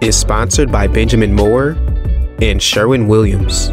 is sponsored by Benjamin Moore and Sherwin Williams.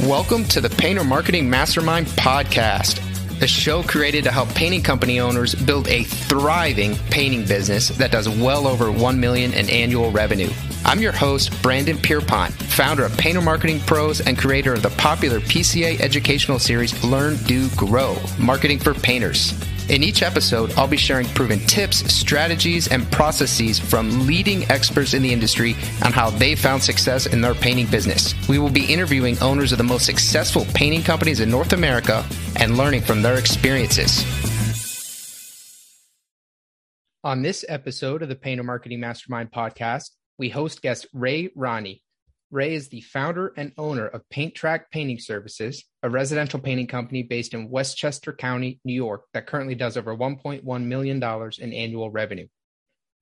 Welcome to the Painter Marketing Mastermind Podcast, the show created to help painting company owners build a thriving painting business that does well over 1 million in annual revenue. I'm your host, Brandon Pierpont, founder of Painter Marketing Pros and creator of the popular PCA educational series Learn, Do, Grow Marketing for Painters. In each episode, I'll be sharing proven tips, strategies, and processes from leading experts in the industry on how they found success in their painting business. We will be interviewing owners of the most successful painting companies in North America and learning from their experiences. On this episode of the Painter Marketing Mastermind podcast, we host guest Ray Ronnie. Ray is the founder and owner of Paint Track Painting Services, a residential painting company based in Westchester County, New York, that currently does over $1.1 million in annual revenue.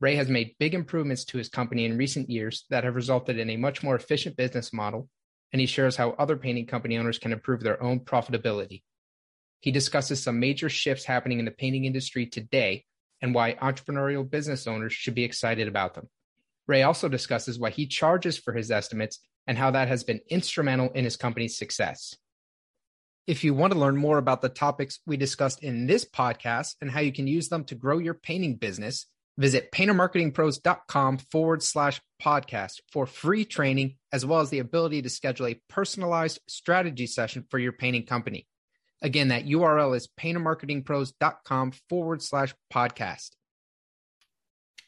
Ray has made big improvements to his company in recent years that have resulted in a much more efficient business model, and he shares how other painting company owners can improve their own profitability. He discusses some major shifts happening in the painting industry today and why entrepreneurial business owners should be excited about them. Ray also discusses why he charges for his estimates and how that has been instrumental in his company's success. If you want to learn more about the topics we discussed in this podcast and how you can use them to grow your painting business, visit paintermarketingpros.com forward slash podcast for free training, as well as the ability to schedule a personalized strategy session for your painting company. Again, that URL is paintermarketingpros.com forward slash podcast.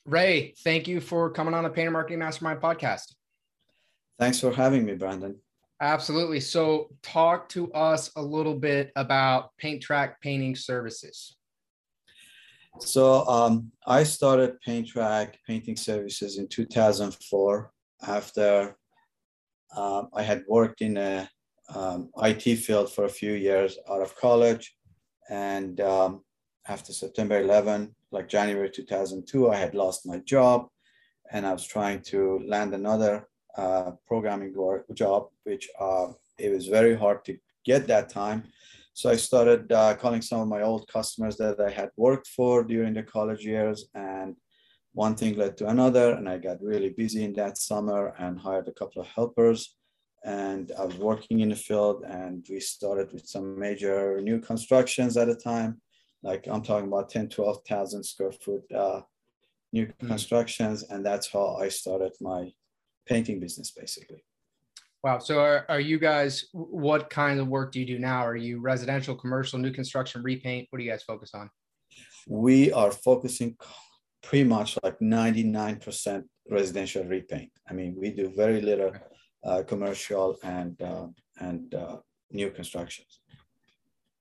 Ray, thank you for coming on the Painter Marketing Mastermind podcast. Thanks for having me, Brandon. Absolutely. So, talk to us a little bit about Paint Track Painting Services. So, um, I started Paint Track Painting Services in 2004 after uh, I had worked in a um, IT field for a few years out of college. And um, after September 11, like January 2002, I had lost my job and I was trying to land another uh, programming job, which uh, it was very hard to get that time. So I started uh, calling some of my old customers that I had worked for during the college years, and one thing led to another, and I got really busy in that summer and hired a couple of helpers. And I was working in the field, and we started with some major new constructions at the time like I'm talking about 10, 12,000 square foot uh, new mm. constructions. And that's how I started my painting business basically. Wow. So are, are you guys, what kind of work do you do now? Are you residential, commercial, new construction, repaint? What do you guys focus on? We are focusing pretty much like 99% residential repaint. I mean, we do very little uh, commercial and, uh, and uh, new constructions.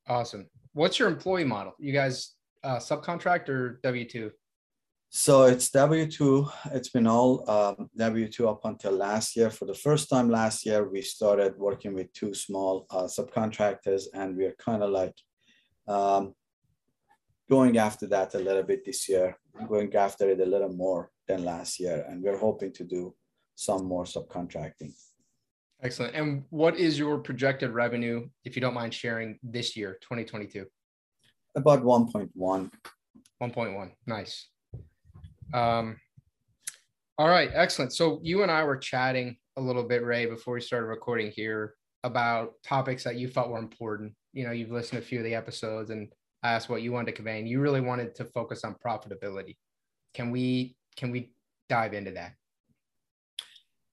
Awesome what's your employee model? You guys uh, subcontract or W two? So it's W two. It's been all um, W two up until last year. For the first time last year, we started working with two small uh, subcontractors, and we're kind of like um, going after that a little bit this year. Going after it a little more than last year, and we're hoping to do some more subcontracting. Excellent. And what is your projected revenue, if you don't mind sharing, this year, 2022? About 1.1. 1.1. Nice. Um, all right. Excellent. So you and I were chatting a little bit, Ray, before we started recording here about topics that you felt were important. You know, you've listened to a few of the episodes and I asked what you wanted to convey, and you really wanted to focus on profitability. Can we can we dive into that?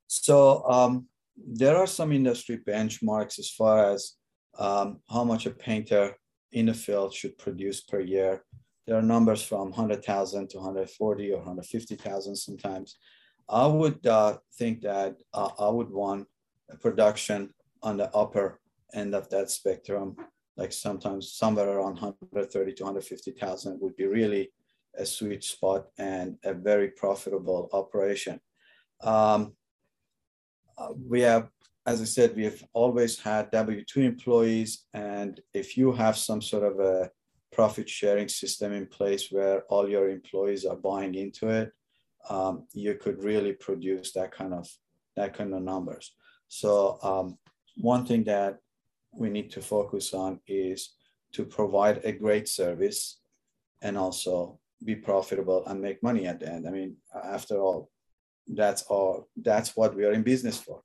So um, there are some industry benchmarks as far as um, how much a painter in the field should produce per year. There are numbers from 100,000 to 140 or 150,000 sometimes. I would uh, think that uh, I would want a production on the upper end of that spectrum, like sometimes somewhere around 130 to 150,000 would be really a sweet spot and a very profitable operation. Um, we have, as I said, we have always had W2 employees. And if you have some sort of a profit sharing system in place where all your employees are buying into it, um, you could really produce that kind of that kind of numbers. So um, one thing that we need to focus on is to provide a great service and also be profitable and make money at the end. I mean, after all, that's all. That's what we are in business for.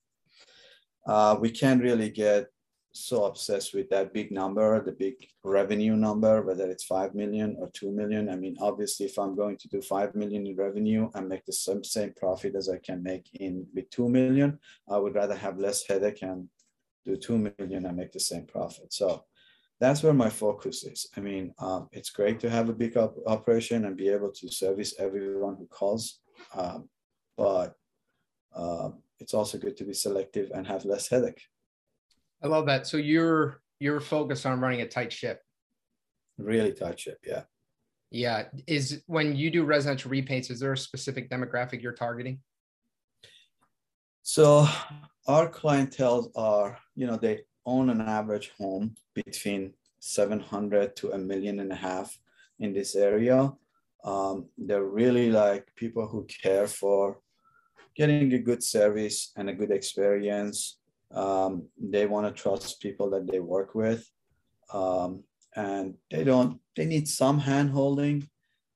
Uh, we can't really get so obsessed with that big number, the big revenue number, whether it's 5 million or 2 million. I mean, obviously, if I'm going to do 5 million in revenue and make the same, same profit as I can make in with 2 million, I would rather have less headache and do 2 million and make the same profit. So that's where my focus is. I mean, um, it's great to have a big op- operation and be able to service everyone who calls, um, but uh, it's also good to be selective and have less headache. I love that. So you're you're focused on running a tight ship. Really tight ship, yeah. Yeah. Is when you do residential repaints, is there a specific demographic you're targeting? So our clientele are, you know, they own an average home between 700 to a million and a half in this area. Um, they're really like people who care for getting a good service and a good experience um, they want to trust people that they work with. Um, and they don't, they need some hand holding,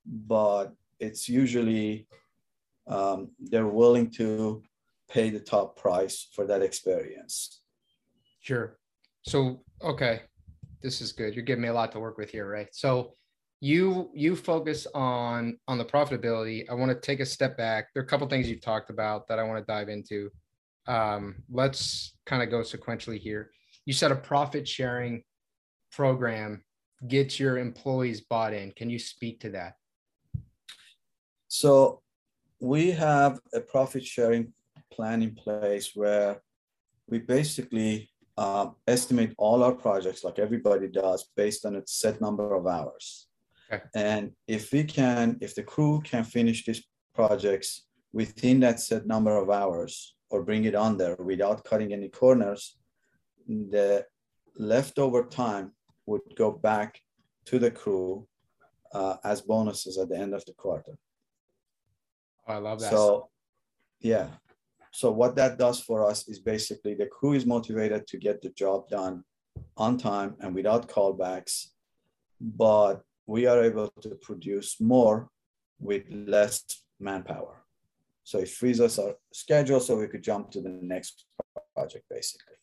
but it's usually um, they're willing to pay the top price for that experience. Sure. So, okay, this is good. You're giving me a lot to work with here, right? So, you you focus on on the profitability. I want to take a step back. There are a couple things you've talked about that I want to dive into um, let's kind of go sequentially here. You said a profit sharing program gets your employees bought in. Can you speak to that? So we have a profit sharing plan in place where we basically uh, estimate all our projects like everybody does based on a set number of hours. Okay. And if we can, if the crew can finish these projects within that set number of hours, or bring it on there without cutting any corners, the leftover time would go back to the crew uh, as bonuses at the end of the quarter. Oh, I love that. So, yeah. So what that does for us is basically the crew is motivated to get the job done on time and without callbacks, but we are able to produce more with less manpower. So it frees us our schedule so we could jump to the next project basically.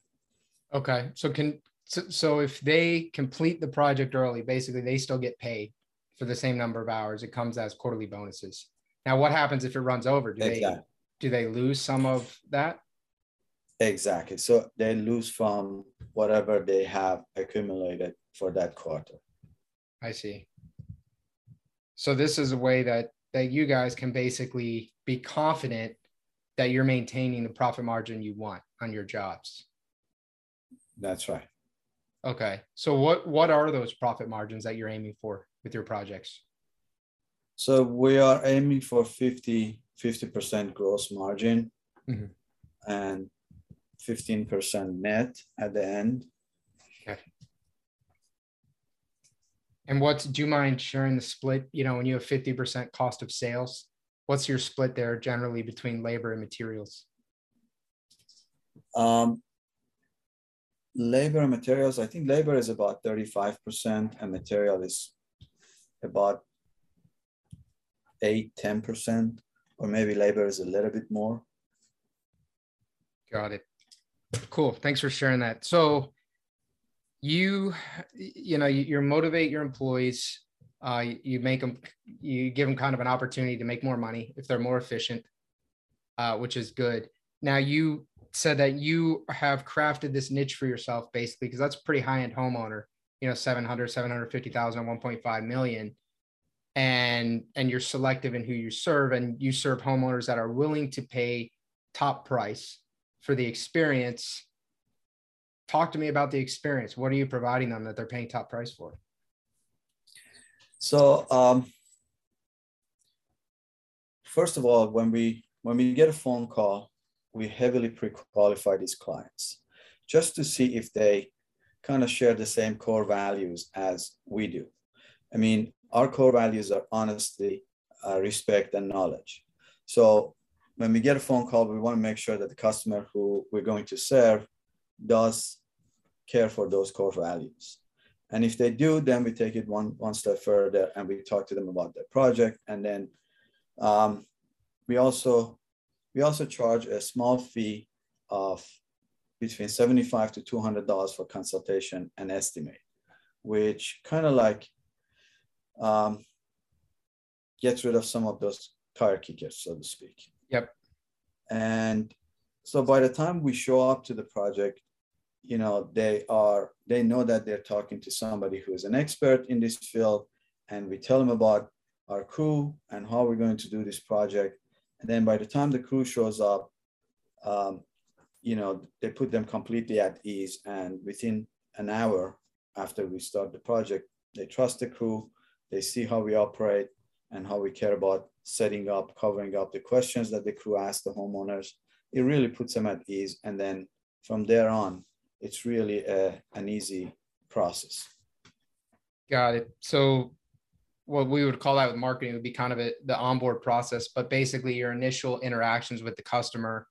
Okay. So can so, so if they complete the project early, basically they still get paid for the same number of hours. It comes as quarterly bonuses. Now, what happens if it runs over? Do exactly. they do they lose some of that? Exactly. So they lose from whatever they have accumulated for that quarter. I see. So this is a way that that you guys can basically be confident that you're maintaining the profit margin you want on your jobs. That's right. Okay. So what what are those profit margins that you're aiming for with your projects? So we are aiming for 50 50% gross margin mm-hmm. and 15% net at the end. And what do you mind sharing the split? You know, when you have 50% cost of sales, what's your split there generally between labor and materials? Um, labor and materials, I think labor is about 35% and material is about 8, 10%, or maybe labor is a little bit more. Got it. Cool. Thanks for sharing that. So you, you know, you, you motivate your employees uh, you make them, you give them kind of an opportunity to make more money if they're more efficient, uh, which is good. Now you said that you have crafted this niche for yourself basically because that's pretty high end homeowner, you know, 700, 750,000, 1.5 million. And, and you're selective in who you serve and you serve homeowners that are willing to pay top price for the experience talk to me about the experience. What are you providing them that they're paying top price for? So, um, first of all, when we when we get a phone call, we heavily pre-qualify these clients just to see if they kind of share the same core values as we do. I mean, our core values are honesty, uh, respect, and knowledge. So when we get a phone call, we want to make sure that the customer who we're going to serve does care for those core values. And if they do, then we take it one, one step further and we talk to them about their project. And then um, we also we also charge a small fee of between 75 to $200 for consultation and estimate, which kind of like um, gets rid of some of those tire kickers, so to speak. Yep. And so by the time we show up to the project, you know, they are, they know that they're talking to somebody who is an expert in this field. And we tell them about our crew and how we're going to do this project. And then by the time the crew shows up, um, you know, they put them completely at ease. And within an hour after we start the project, they trust the crew, they see how we operate and how we care about setting up, covering up the questions that the crew asks the homeowners. It really puts them at ease. And then from there on, it's really a, an easy process. Got it. So what we would call that with marketing would be kind of a, the onboard process, but basically your initial interactions with the customer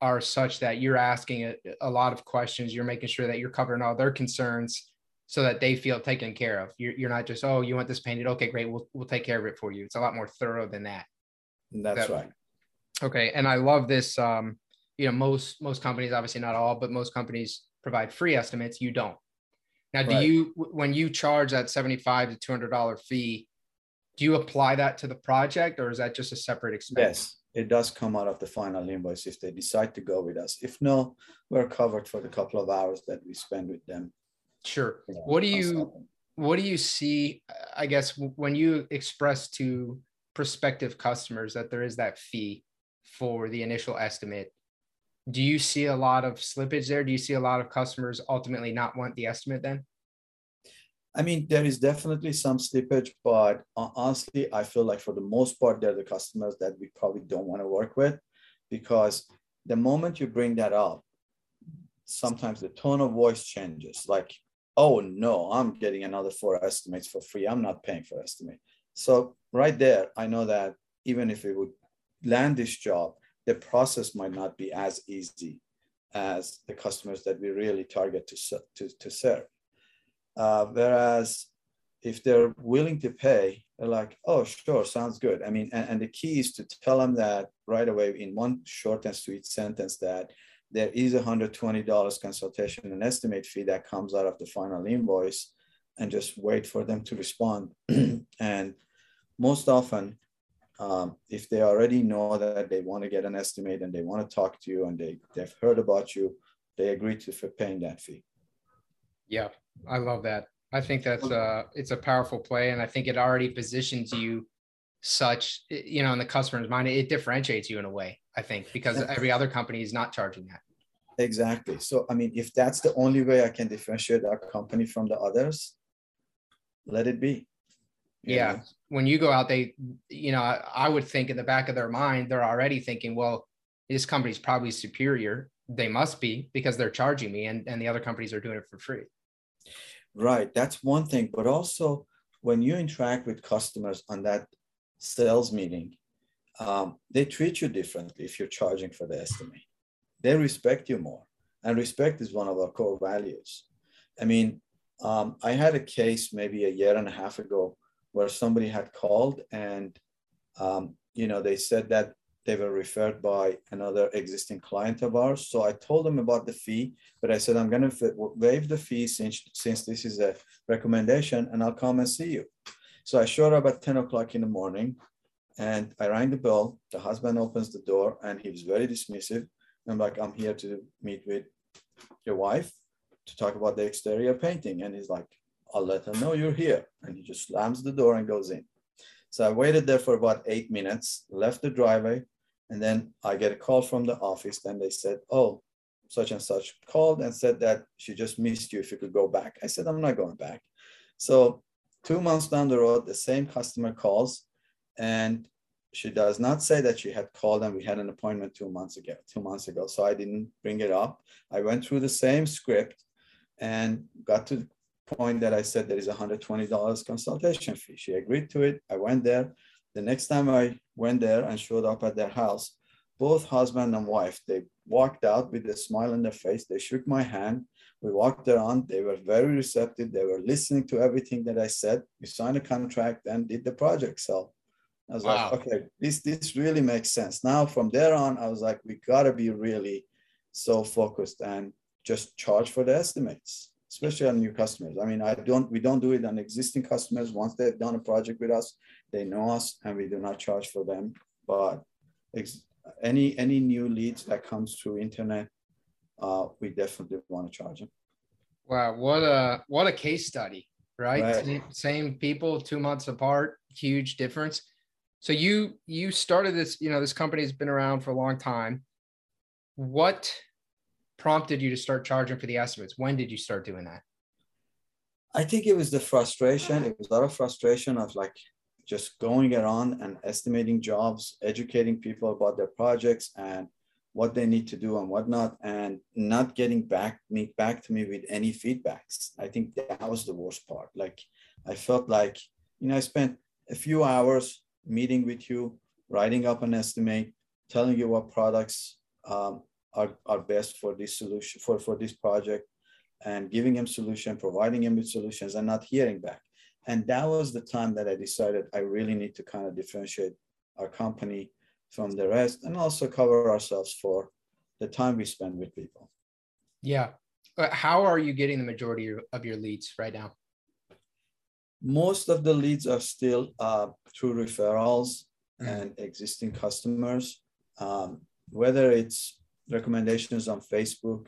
are such that you're asking a, a, lot of questions. You're making sure that you're covering all their concerns so that they feel taken care of. You're, you're not just, oh, you want this painted. Okay, great. We'll, we'll take care of it for you. It's a lot more thorough than that. That's that, right. Okay. And I love this. Um, you know, most, most companies, obviously not all, but most companies provide free estimates. You don't. Now, do right. you when you charge that seventy-five to two hundred dollar fee, do you apply that to the project, or is that just a separate expense? Yes, it does come out of the final invoice if they decide to go with us. If no, we're covered for the couple of hours that we spend with them. Sure. You know, what do you what do you see? I guess when you express to prospective customers that there is that fee for the initial estimate, do you see a lot of slippage there? Do you see a lot of customers ultimately not want the estimate then? I mean, there is definitely some slippage, but honestly, I feel like for the most part, they're the customers that we probably don't want to work with because the moment you bring that up, sometimes the tone of voice changes. Like, oh no, I'm getting another four estimates for free. I'm not paying for estimate. So right there, I know that even if we would land this job, the process might not be as easy as the customers that we really target to, to, to serve. Uh, whereas if they're willing to pay, they're like, oh, sure, sounds good. I mean, and, and the key is to tell them that right away in one short and sweet sentence that there is a $120 consultation and estimate fee that comes out of the final invoice and just wait for them to respond. and most often, um, if they already know that they want to get an estimate and they want to talk to you and they, they've heard about you, they agree to for paying that fee. Yeah, I love that. I think that's uh it's a powerful play, and I think it already positions you such you know in the customer's mind. It differentiates you in a way. I think because every other company is not charging that. Exactly. So I mean, if that's the only way I can differentiate our company from the others, let it be yeah. Know? when you go out they you know I, I, would think in the back of their mind they're already thinking well this company's probably superior. They must be because they're charging me and, and the other companies are doing it for free. Right. That's one thing. But also when you interact with customers on that sales meeting um, they treat you differently if you're charging for the estimate. They respect you more. And respect is one of our core values. I mean um, i had a case maybe a year and a half ago where somebody had called and um, you know they said that they were referred by another existing client of ours. So I told them about the fee, but I said I'm going to waive the fee since since this is a recommendation, and I'll come and see you. So I showed up at 10 o'clock in the morning, and I rang the bell. The husband opens the door, and he was very dismissive. I'm like, I'm here to meet with your wife to talk about the exterior painting, and he's like, I'll let him know you're here. And he just slams the door and goes in. So I waited there for about eight minutes, left the driveway, and then I get a call from the office. Then they said, Oh, such and such called and said that she just missed you if you could go back. I said, I'm not going back. So two months down the road, the same customer calls and she does not say that she had called and we had an appointment two months ago, two months ago. So I didn't bring it up. I went through the same script and got to point that I said there is a $120 consultation fee. She agreed to it. I went there. The next time I went there and showed up at their house, both husband and wife, they walked out with a smile on their face. They shook my hand. We walked around. They were very receptive. They were listening to everything that I said. We signed a contract and did the project. So I was wow. like, okay, this this really makes sense. Now from there on, I was like, we gotta be really so focused and just charge for the estimates, especially on new customers. I mean, I don't we don't do it on existing customers. Once they've done a project with us, they know us and we do not charge for them. But ex- any any new leads that comes through internet, uh, we definitely want to charge them. Wow, what a what a case study, right? right. Same, same people, two months apart, huge difference. So you you started this, you know, this company has been around for a long time. What prompted you to start charging for the estimates? When did you start doing that? I think it was the frustration. It was a lot of frustration of like just going around and estimating jobs, educating people about their projects and what they need to do and whatnot, and not getting back me back to me with any feedbacks. I think that was the worst part. Like I felt like, you know, I spent a few hours meeting with you, writing up an estimate, telling you what products um, are, are best for this solution for, for this project, and giving him solution, providing him with solutions, and not hearing back. And that was the time that I decided I really need to kind of differentiate our company from the rest and also cover ourselves for the time we spend with people. Yeah. How are you getting the majority of your leads right now? Most of the leads are still uh, through referrals mm. and existing customers. Um, whether it's recommendations on Facebook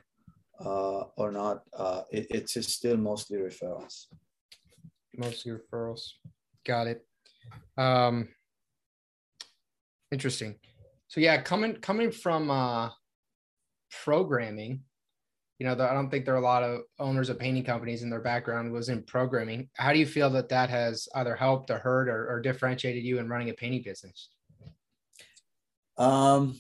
uh, or not, uh, it, it's still mostly referrals mostly referrals. Got it. Um, interesting. So yeah, coming coming from uh, programming, you know, I don't think there are a lot of owners of painting companies and their background was in programming. How do you feel that that has either helped or hurt or, or differentiated you in running a painting business? Um,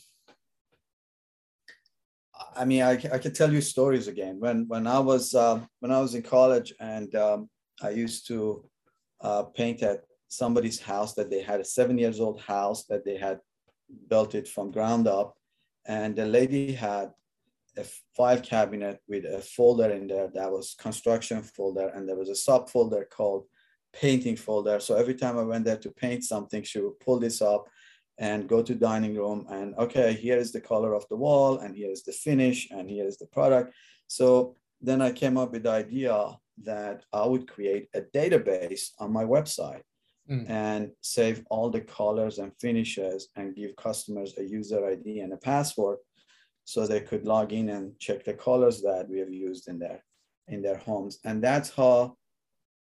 I mean, I, I could tell you stories again. When when I was uh, when I was in college and um, I used to uh, paint at somebody's house that they had a seven years old house that they had built it from ground up. And the lady had a file cabinet with a folder in there that was construction folder. And there was a subfolder called painting folder. So every time I went there to paint something, she would pull this up and go to dining room and okay, here is the color of the wall and here is the finish and here is the product. So then I came up with the idea that I would create a database on my website mm. and save all the colors and finishes and give customers a user ID and a password so they could log in and check the colors that we have used in their in their homes. And that's how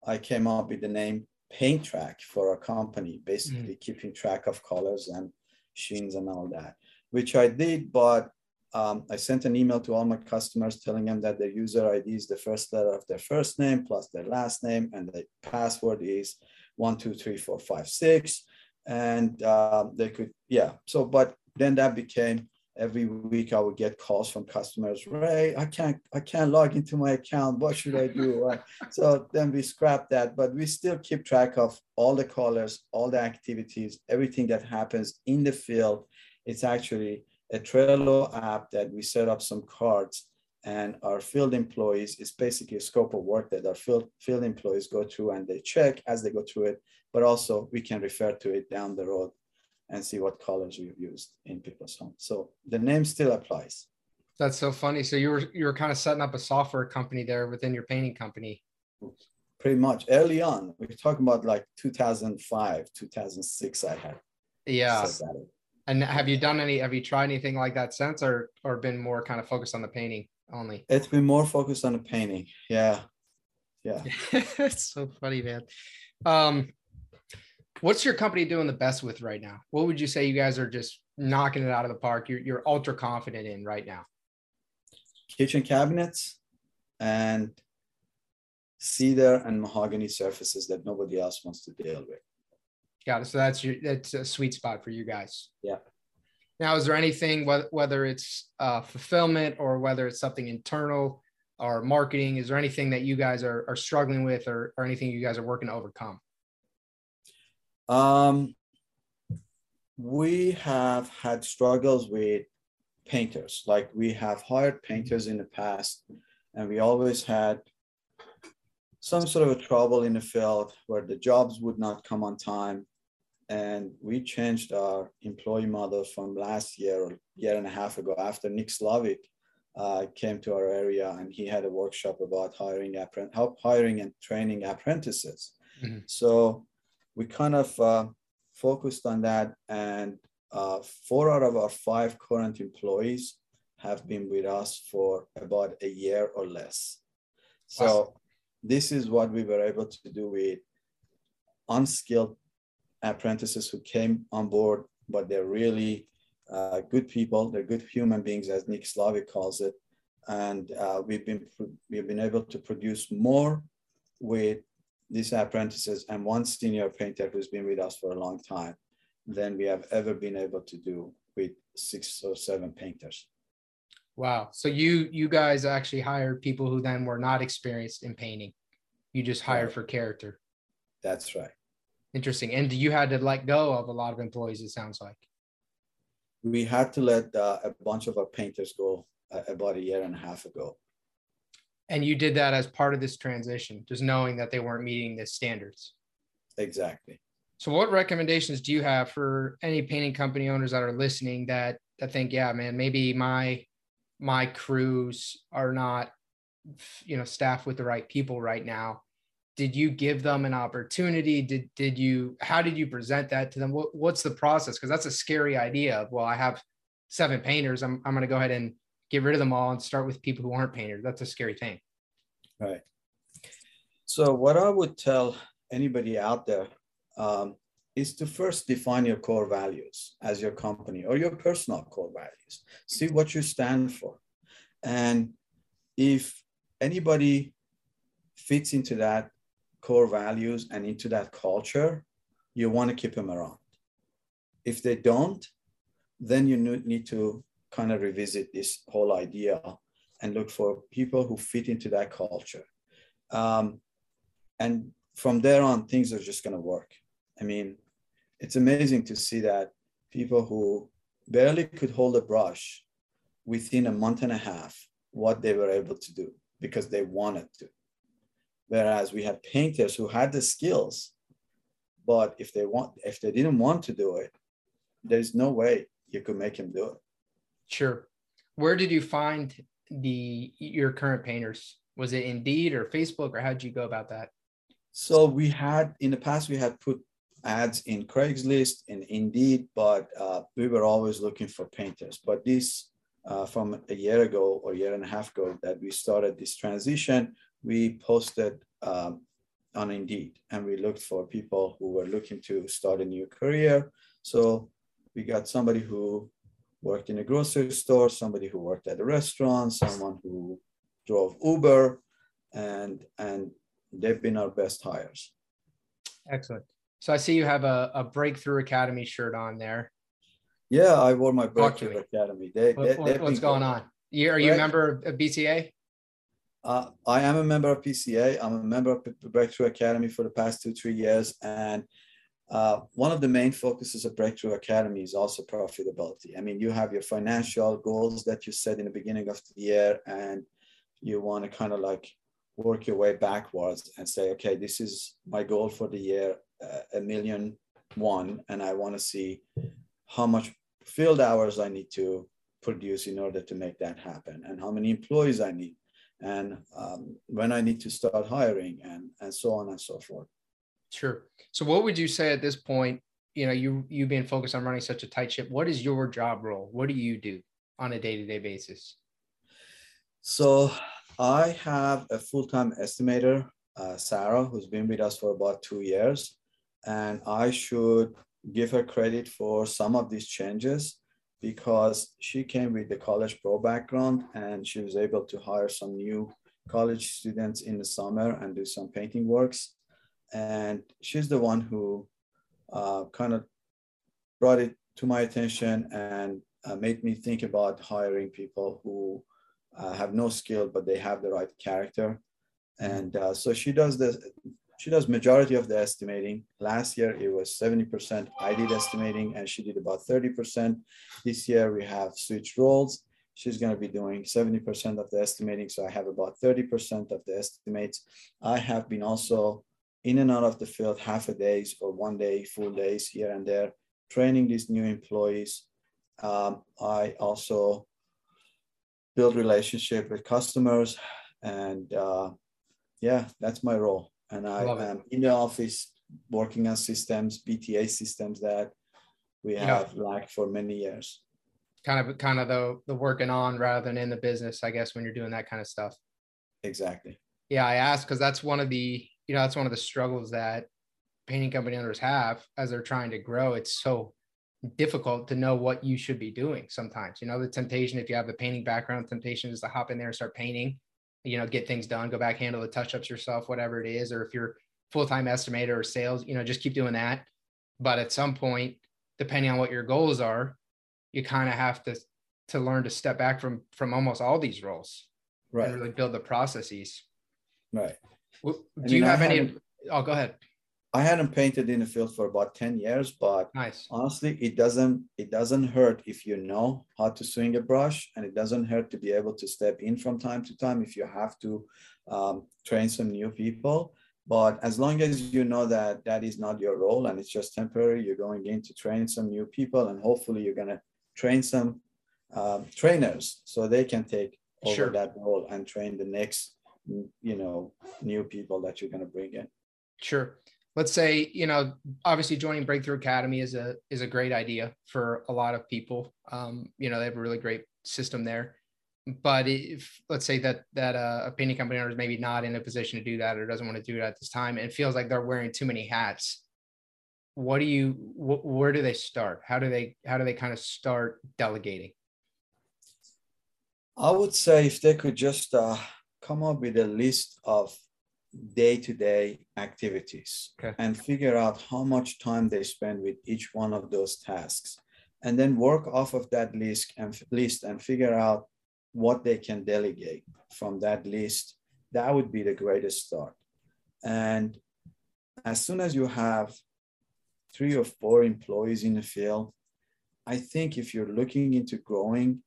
I came up with the name Paint Track for our company, basically mm. keeping track of colors and sheens and all that, which I did, but um, I sent an email to all my customers telling them that their user ID is the first letter of their first name plus their last name, and the password is one, two, three, four, five, six. And um, they could, yeah. So, but then that became every week I would get calls from customers. Ray, I can't, I can't log into my account. What should I do? so then we scrapped that, but we still keep track of all the callers, all the activities, everything that happens in the field. It's actually a Trello app that we set up some cards and our field employees is basically a scope of work that our field, field employees go through and they check as they go through it, but also we can refer to it down the road and see what colors we've used in people's homes. So the name still applies. That's so funny. So you were you were kind of setting up a software company there within your painting company. Pretty much early on. We're talking about like 2005, 2006. I had. Yeah. And have you done any? Have you tried anything like that since, or or been more kind of focused on the painting only? It's been more focused on the painting. Yeah, yeah. it's so funny, man. Um, what's your company doing the best with right now? What would you say you guys are just knocking it out of the park? You're you're ultra confident in right now. kitchen cabinets and cedar and mahogany surfaces that nobody else wants to deal with. Got it. So that's your that's a sweet spot for you guys. Yeah. Now, is there anything whether whether it's uh, fulfillment or whether it's something internal or marketing? Is there anything that you guys are are struggling with, or or anything you guys are working to overcome? Um, we have had struggles with painters. Like we have hired painters in the past, and we always had some sort of a trouble in the field where the jobs would not come on time. And we changed our employee model from last year or year and a half ago after Nick Slavik uh, came to our area and he had a workshop about hiring help hiring and training apprentices. Mm-hmm. So we kind of uh, focused on that and uh, four out of our five current employees have been with us for about a year or less. So this is what we were able to do with unskilled apprentices who came on board, but they're really uh, good people. They're good human beings, as Nick Slavik calls it. And uh, we've been we've been able to produce more with these apprentices and one senior painter who's been with us for a long time than we have ever been able to do with six or seven painters. Wow. So you you guys actually hired people who then were not experienced in painting. You just hired right. for character. That's right. Interesting. And you had to let go of a lot of employees, it sounds like. We had to let uh, a bunch of our painters go uh, about a year and a half ago. And you did that as part of this transition, just knowing that they weren't meeting the standards. Exactly. So, what recommendations do you have for any painting company owners that are listening that that think, yeah, man, maybe my my crews are not, you know, staffed with the right people right now. Did you give them an opportunity? Did did you? How did you present that to them? What, what's the process? Because that's a scary idea of, well, I have seven painters. I'm I'm going to go ahead and get rid of them all and start with people who aren't painters. That's a scary thing. Right. So, what I would tell anybody out there um, is to first define your core values as your company or your personal core values. See what you stand for. And if anybody fits into that core values and into that culture, you want to keep them around. If they don't, then you need to kind of revisit this whole idea and look for people who fit into that culture. Um, and from there on, things are just going to work. I mean, it's amazing to see that people who barely could hold a brush within a month and a half, what they were able to do because they wanted to. Whereas we had painters who had the skills, but if they want, if they didn't want to do it, there's no way you could make them do it. Sure. Where did you find the your current painters? Was it Indeed or Facebook, or how did you go about that? So we had in the past we had put ads in Craigslist and Indeed, but uh, we were always looking for painters. But this uh, from a year ago or year and a half ago that we started this transition, we posted um, on Indeed and we looked for people who were looking to start a new career. So we got somebody who worked in a grocery store, somebody who worked at a restaurant, someone who drove Uber, and and they've been our best hires. Excellent. So I see you have a, a Breakthrough Academy shirt on there. Yeah, I wore my Breakthrough Academy. They, what, they, what's going on? You, are you a member of BCA? Uh, I am a member of PCA. I'm a member of Breakthrough Academy for the past two, three years. And uh, one of the main focuses of Breakthrough Academy is also profitability. I mean, you have your financial goals that you set in the beginning of the year, and you want to kind of like work your way backwards and say, okay, this is my goal for the year, uh, a million one, and I want to see how much field hours I need to produce in order to make that happen, and how many employees I need, and um, when I need to start hiring, and and so on and so forth. Sure. So what would you say at this point, you know, you you being focused on running such a tight ship, what is your job role? What do you do on a day-to-day basis? So I have a full-time estimator, uh, Sarah, who's been with us for about two years. And I should give her credit for some of these changes because she came with the college pro background and she was able to hire some new college students in the summer and do some painting works. And she's the one who uh, kind of brought it to my attention and uh, made me think about hiring people who uh, have no skill but they have the right character. And uh, so she does the she does majority of the estimating. Last year it was 70% I did estimating and she did about 30%. This year we have switched roles. She's going to be doing 70% of the estimating. So I have about 30% of the estimates. I have been also in and out of the field half a days or one day, full days here and there, training these new employees. Um, I also build relationship with customers and uh, yeah, that's my role and I am in the office working on systems, BTA systems that we have yeah. lacked for many years. Kind of, kind of the the working on rather than in the business, I guess, when you're doing that kind of stuff. Exactly. Yeah, I asked because that's one of the you know that's one of the struggles that painting company owners have as they're trying to grow. It's so difficult to know what you should be doing sometimes. You know, the temptation if you have a painting background, temptation is to hop in there and start painting you know, get things done, go back, handle the touch ups yourself, whatever it is. Or if you're full time estimator or sales, you know, just keep doing that. But at some point, depending on what your goals are, you kind of have to to learn to step back from from almost all these roles, right? And really build the processes, right? Do I mean, you have any? Oh, go ahead. I hadn't painted in the field for about 10 years, but nice. honestly, it doesn't it doesn't hurt if you know how to swing a brush, and it doesn't hurt to be able to step in from time to time if you have to um, train some new people. But as long as you know that that is not your role and it's just temporary, you're going in to train some new people, and hopefully you're gonna train some um, trainers so they can take over sure. that role and train the next, you know, new people that you're gonna bring in. Sure. Let's say you know obviously joining breakthrough academy is a is a great idea for a lot of people. Um, you know they have a really great system there. But if let's say that that uh, a painting company owner is maybe not in a position to do that or doesn't want to do it at this time and feels like they're wearing too many hats what do you wh- where do they start? How do they how do they kind of start delegating? I would say if they could just uh, come up with a list of day-to-day activities okay. and figure out how much time they spend with each one of those tasks. And then work off of that list and list and figure out what they can delegate from that list. That would be the greatest start. And as soon as you have three or four employees in the field i think if you're looking into growing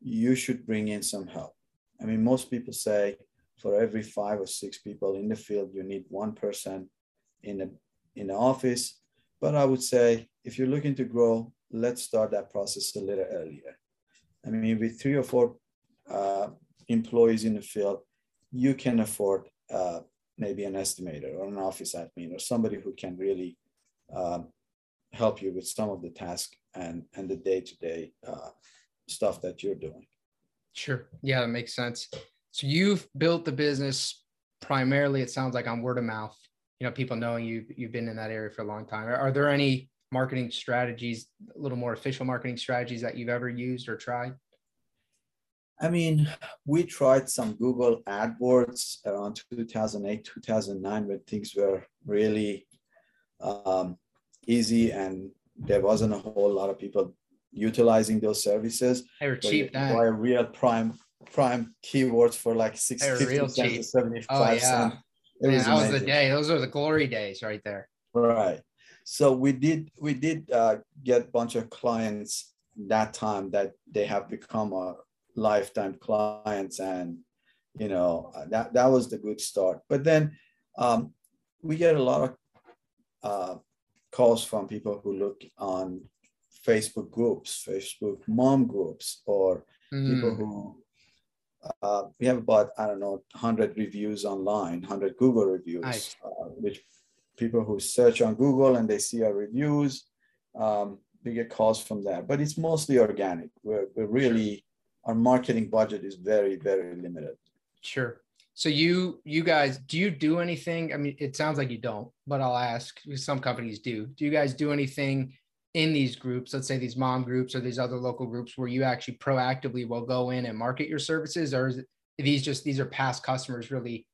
you should bring in some help i mean most people say for every five or six people in the field, you need one person in the in the office. But I would say if you're looking to grow, let's start that process a little earlier. I mean, with three or four uh, employees in the field, you can afford uh, maybe an estimator or an office admin or somebody who can really uh, help you with some of the tasks and and the day to day stuff that you're doing. Sure. Yeah, that makes sense. So you've built the business primarily, it sounds like on word of mouth. You know, people knowing you you've been in that area for a long time. Are, there any marketing strategies, a little more official marketing strategies that you've ever used or tried? I mean, we tried some Google AdWords around 2008, 2009, when things were really um, easy and there wasn't a whole lot of people utilizing those services. They were cheap. By a real prime prime keywords for like 60 cents to 75 oh, yeah. cents. It Man, was that was the day. Those are the glory days right there. Right. So we did we did uh, get a bunch of clients that time that they have become a lifetime clients and you know uh, that that was the good start. But then um, we get a lot of uh, calls from people who look on Facebook groups, Facebook mom groups, or mm. people who uh, we have about I don't know 100 reviews online, 100 Google reviews, uh, which people who search on Google and they see our reviews, um, we get calls from there. But it's mostly organic. We're, we're really our marketing budget is very very limited. Sure. So you you guys do you do anything? I mean, it sounds like you don't, but I'll ask. Some companies do. Do you guys do anything in these groups, let's say these mom groups or these other local groups, where you actually proactively will go in and market your services, or is it, these just these are past customers really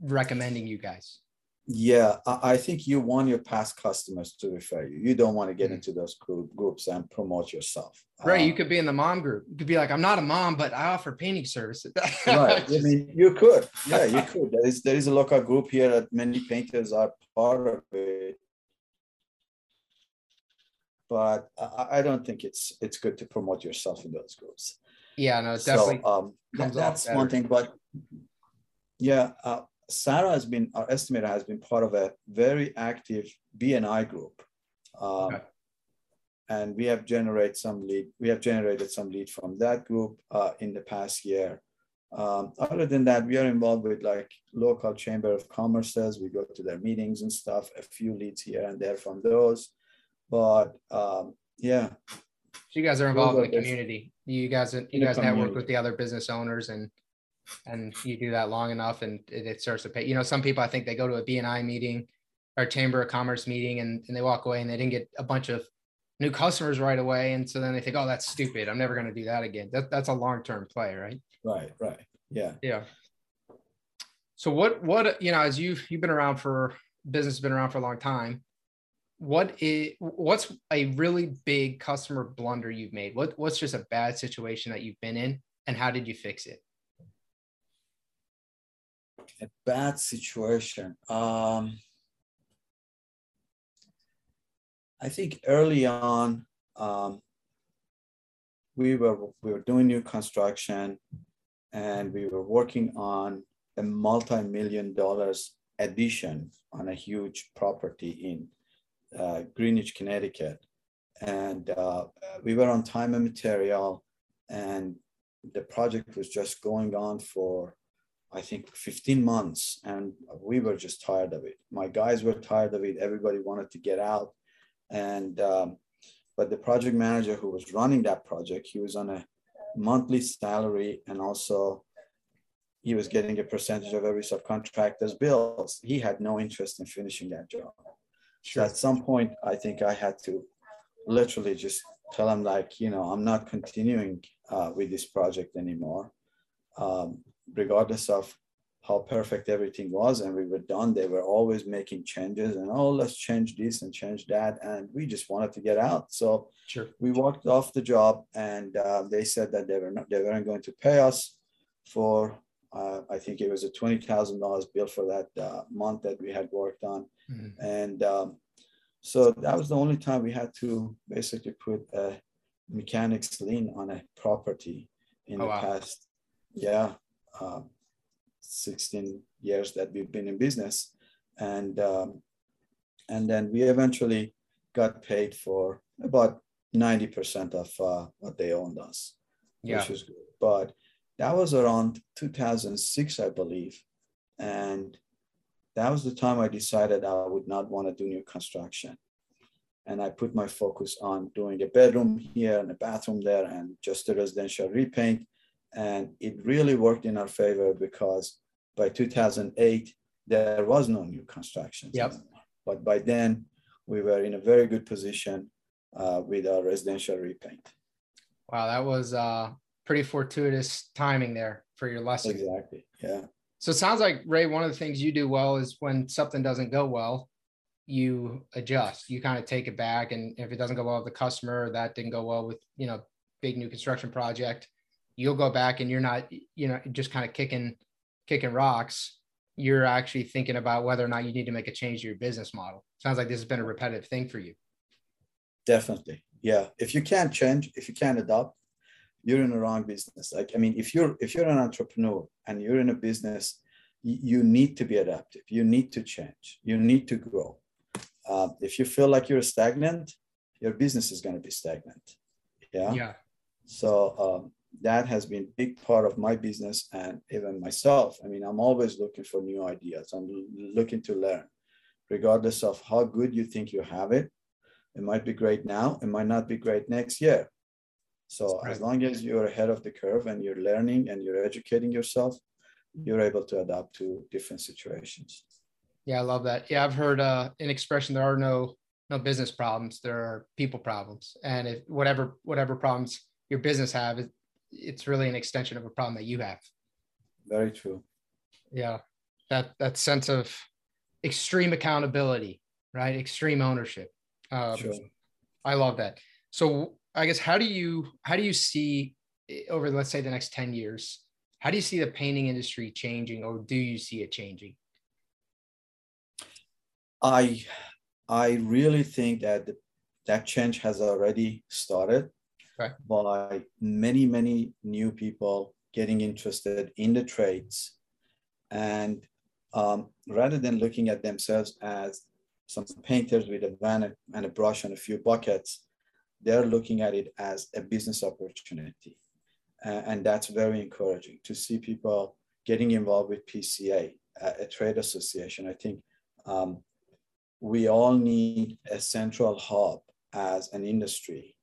recommending you guys? Yeah, I think you want your past customers to refer you. You don't want to get mm-hmm. into those group, groups and promote yourself. Right. Um, you could be in the mom group. You could be like, I'm not a mom, but I offer painting services. right. I mean, you could. Yeah, you could. There is there is a local group here that many painters are part of it. But I, I don't think it's it's good to promote yourself in those groups. Yeah, no, definitely. So, um, that's one thing. But yeah, uh, Sarah has been, our estimator has been part of a very active BNI group. Um, okay. And we have generated some lead, we have generated some lead from that group uh, in the past year. Um, other than that, we are involved with like local chamber of commerces. We go to their meetings and stuff, a few leads here and there from those. But um, yeah. So you guys are involved in the community. You guys, you guys network with the other business owners and and you do that long enough and it, it, starts to pay. You know some people i think they go to a bni meeting or chamber of commerce meeting and, and they walk away and they didn't get a bunch of new customers right away. And so then they think oh that's stupid. I'm never going to do that again. That, that's a long-term play right? Right right. Yeah. Yeah. So what what you know as you've you've been around for business has been around for a long time what is what's a really big customer blunder you've made what what's just a bad situation that you've been in and how did you fix it a bad situation. Um, I think early on, um, we were we were doing new construction, and we were working on a multi-million dollars addition on a huge property in uh, Greenwich, Connecticut, and uh, we were on time and material, and the project was just going on for I think 15 months and we were just tired of it. My guys were tired of it. Everybody wanted to get out. And, um, but the project manager who was running that project, he was on a monthly salary and also he was getting a percentage of every subcontractor's bills. He had no interest in finishing that job. Sure. So at some point, I think I had to literally just tell him like, you know, I'm not continuing uh, with this project anymore. Um, regardless of how perfect everything was and we were done they were always making changes and oh let's change this and change that and we just wanted to get out so sure. we walked off the job and uh, they said that they were not they weren't going to pay us for uh, i think it was a $20000 bill for that uh, month that we had worked on mm-hmm. and um, so that was the only time we had to basically put a mechanics lien on a property in oh, the wow. past yeah uh, 16 years that we've been in business. And, um, and then we eventually got paid for about 90% of uh, what they owned us, yeah. which was good. But that was around 2006, I believe. And that was the time I decided I would not want to do new construction. And I put my focus on doing a bedroom here and a bathroom there and just a residential repaint and it really worked in our favor because by 2008, there was no new construction. Yep. But by then, we were in a very good position uh, with our residential repaint. Wow, that was uh, pretty fortuitous timing there for your lesson. Exactly. Yeah. So it sounds like Ray, one of the things you do well is when something doesn't go well, you adjust. You kind of take it back, and if it doesn't go well with the customer, that didn't go well with you know big new construction project you'll go back and you're not you know just kind of kicking kicking rocks you're actually thinking about whether or not you need to make a change to your business model sounds like this has been a repetitive thing for you definitely yeah if you can't change if you can't adopt you're in the wrong business like i mean if you're if you're an entrepreneur and you're in a business you need to be adaptive you need to change you need to grow uh, if you feel like you're stagnant your business is going to be stagnant yeah yeah so um, that has been a big part of my business and even myself. I mean, I'm always looking for new ideas. I'm looking to learn, regardless of how good you think you have it. It might be great now, it might not be great next year. So right. as long as you're ahead of the curve and you're learning and you're educating yourself, you're able to adapt to different situations. Yeah, I love that. Yeah, I've heard uh, an expression: there are no no business problems. There are people problems, and if whatever whatever problems your business have, it, it's really an extension of a problem that you have. Very true. Yeah, that that sense of extreme accountability, right? Extreme ownership. Um, sure. I love that. So I guess how do you how do you see eh, over let's say the next 10 years how do you see the painting industry changing or do you see it changing i i really think that the, that change has already started okay. by many many new people getting interested in the trades and um, rather than looking at themselves as some painters with a van and a brush and a few buckets they're looking at it as a business opportunity. Uh, and that's very encouraging to see people getting involved with PCA, a trade association. I think um, we all need a central hub as an industry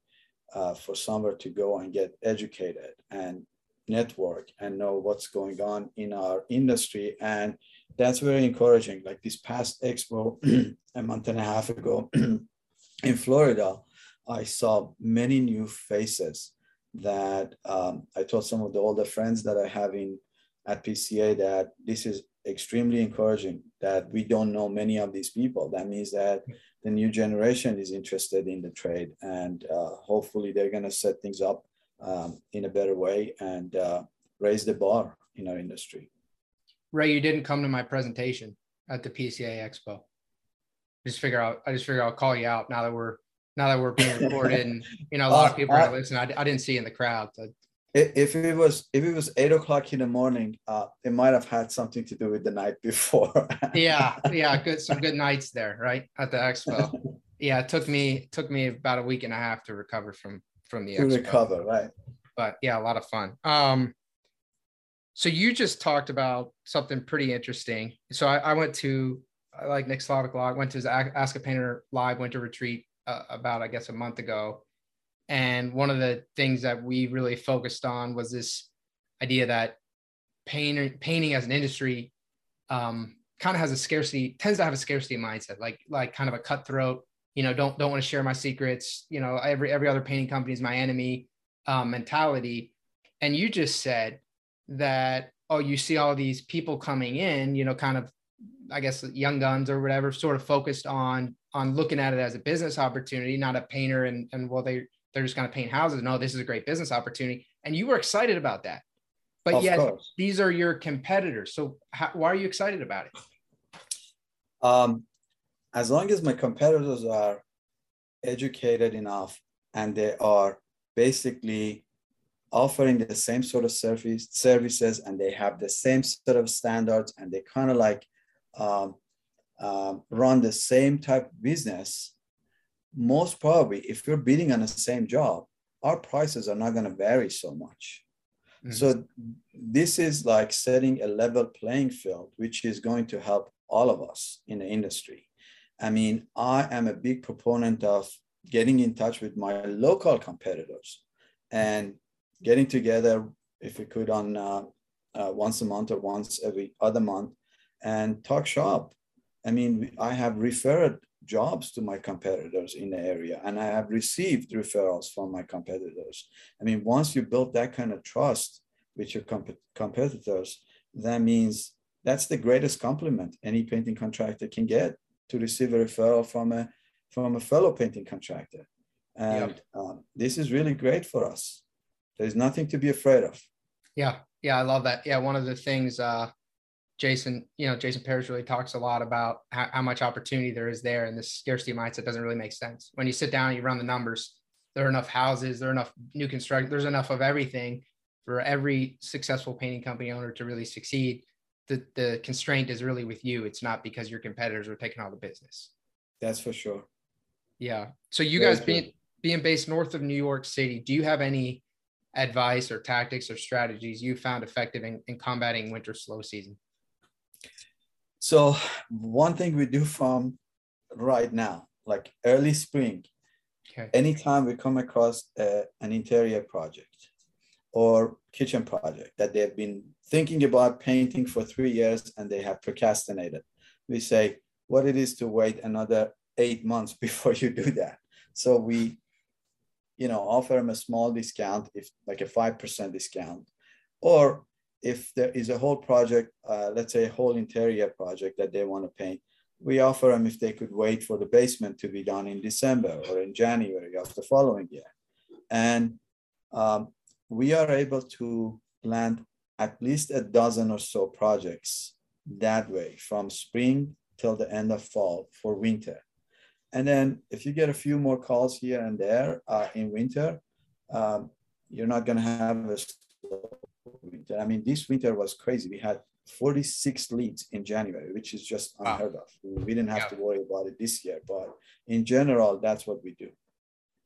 uh, for somewhere to go and get educated and network and know what's going on in our industry. And that's very encouraging. Like this past expo a month and a half ago in Florida, I saw many new faces that um, I told some of the older friends that I have in at PCA that this is extremely encouraging that we don't know many of these people. That means that the new generation is interested in the trade and uh, hopefully they're going to set things up um, in a better way and uh, raise the bar in our industry. Ray, you didn't come to my presentation at the PCA Expo. Just figure out. I just figure I'll call you out now that we're now that we're being recorded and you know a lot uh, of people are listening I, I didn't see in the crowd so. if it was if it was eight o'clock in the morning uh it might have had something to do with the night before. Yeah yeah good some good nights there right at the expo. Yeah it took me took me about a week and a half to recover from from the to expo. recover right. But yeah a lot of fun. Um so you just talked about something pretty interesting. So i, I went to like Nick Slavik Log, went to his Ask a Painter live winter retreat uh, about, I guess, a month ago. And one of the things that we really focused on was this idea that painting, painting as an industry um, kind of has a scarcity, tends to have a scarcity mindset, like like kind of a cutthroat. You know, don't don't want to share my secrets. You know, every every other painting company is my enemy um, mentality. And you just said that oh, you see all these people coming in, you know, kind of I guess young guns or whatever, sort of focused on on looking at it as a business opportunity, not a painter and and well they they're just going to paint houses. No, this is a great business opportunity, and you were excited about that. But of yet course. these are your competitors. So how, why are you excited about it? Um, as long as my competitors are educated enough and they are basically offering the same sort of service services and they have the same sort of standards and they kind of like um, um, run the same type of business, most probably, if you're bidding on the same job, our prices are not going to vary so much. Mm-hmm. So this is like setting a level playing field, which is going to help all of us in the industry. I mean, I am a big proponent of getting in touch with my local competitors and getting together, if we could, on uh, uh, once a month or once every other month and talk shop I mean, I have referred jobs to my competitors in the area and I have received referrals from my competitors. I mean, once you build that kind of trust with your comp- competitors, that means that's the greatest compliment any painting contractor can get to receive a referral from a from a fellow painting contractor. And yep. um, this is really great for us. There's nothing to be afraid of. Yeah, yeah, I love that. Yeah, one of the things uh, Jason, you know, Jason Parrish really talks a lot about how, how, much opportunity there is there, and this scarcity mindset doesn't really make sense. When you sit down and you run the numbers, there are enough houses, there are enough new construction, there's enough of everything for every successful painting company owner to really succeed. The the constraint is really with you. It's not because your competitors are taking all the business. That's for sure. Yeah. So you Very guys being being based north of New York City, do you have any advice or tactics or strategies you found effective in, in combating winter slow season? So one thing we do from right now, like early spring, okay. anytime we come across uh, an interior project or kitchen project that they've been thinking about painting for three years and they have procrastinated, we say what it is to wait another eight months before you do that. So we, you know, offer them a small discount, if like a 5% discount. Or if there is a whole project, uh, let's say a whole interior project that they want to paint, we offer them if they could wait for the basement to be done in December or in January of the following year. And um, we are able to land at least a dozen or so projects that way from spring till the end of fall for winter. And then if you get a few more calls here and there uh, in winter, um, you're not going to have a winter. I mean, this winter was crazy. We had 46 leads in January, which is just unheard wow. of. We didn't have yeah. to worry about it this year, but in general, that's what we do.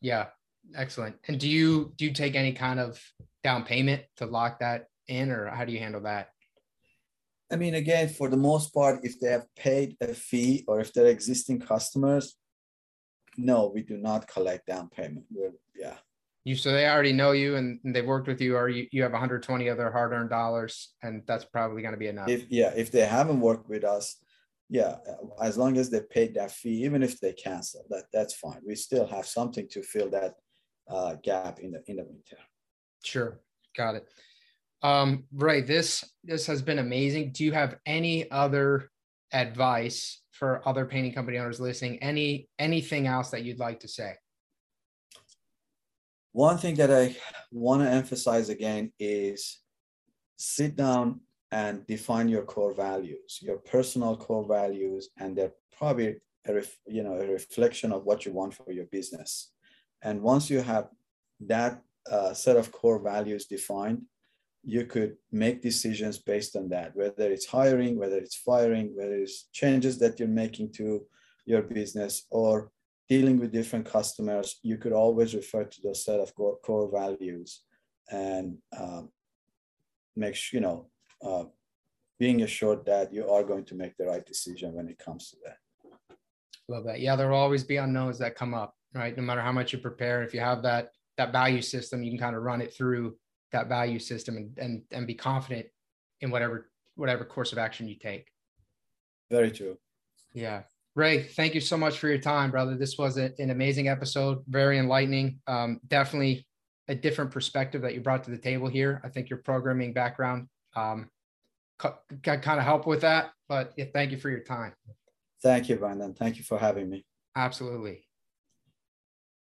Yeah, excellent. And do you do you take any kind of down payment to lock that in, or how do you handle that? I mean, again, for the most part, if they have paid a fee or if they're existing customers, no, we do not collect down payment. We're, yeah. You so they already know you and they've worked with you, or you, you have 120 other hard-earned dollars, and that's probably going to be enough. If yeah, if they haven't worked with us, yeah, as long as they paid that fee, even if they cancel, that that's fine. We still have something to fill that uh, gap in the in the winter. Sure, got it. Um, Ray, this this has been amazing. Do you have any other advice for other painting company owners listening? Any anything else that you'd like to say? One thing that I want to emphasize again is sit down and define your core values, your personal core values, and they're probably a ref, you know a reflection of what you want for your business. And once you have that uh, set of core values defined, you could make decisions based on that, whether it's hiring, whether it's firing, whether it's changes that you're making to your business or dealing with different customers. You could always refer to those set of core, core values and um, make sure, you know, uh, being assured that you are going to make the right decision when it comes to that. Love that. Yeah, there will always be unknowns that come up, right? No matter how much you prepare, if you have that that value system, you can kind of run it through that value system and, and, and be confident in whatever, whatever course of action you take. Very true. Yeah. Ray, thank you so much for your time, brother. This was a, an amazing episode, very enlightening. Um, definitely a different perspective that you brought to the table here. I think your programming background um, kind of help with that. But yeah, thank you for your time. Thank you, Brandon. Thank you for having me. Absolutely.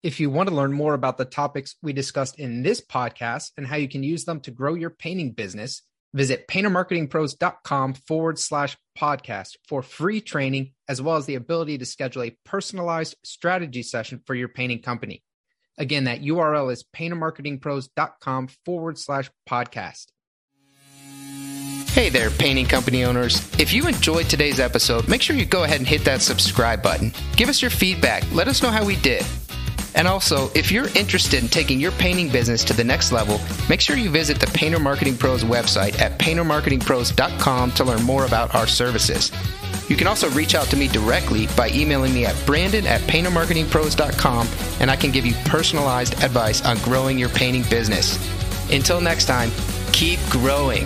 If you want to learn more about the topics we discussed in this podcast and how you can use them to grow your painting business, visit paintermarketingpros.com forward slash podcast for free training, as well as the ability to schedule a personalized strategy session for your painting company. Again, that URL is paintermarketingpros.com forward slash podcast. Hey there, painting company owners. If you enjoyed today's episode, make sure you go ahead and hit that subscribe button. Give us your feedback. Let us know how we did. And also, if you're interested in taking your painting business to the next level, make sure you visit the Painter Marketing Pros website at paintermarketingpros.com to learn more about our services. You can also reach out to me directly by emailing me at brandon at paintermarketingpros.com and I can give you personalized advice on growing your painting business. Until next time, keep growing.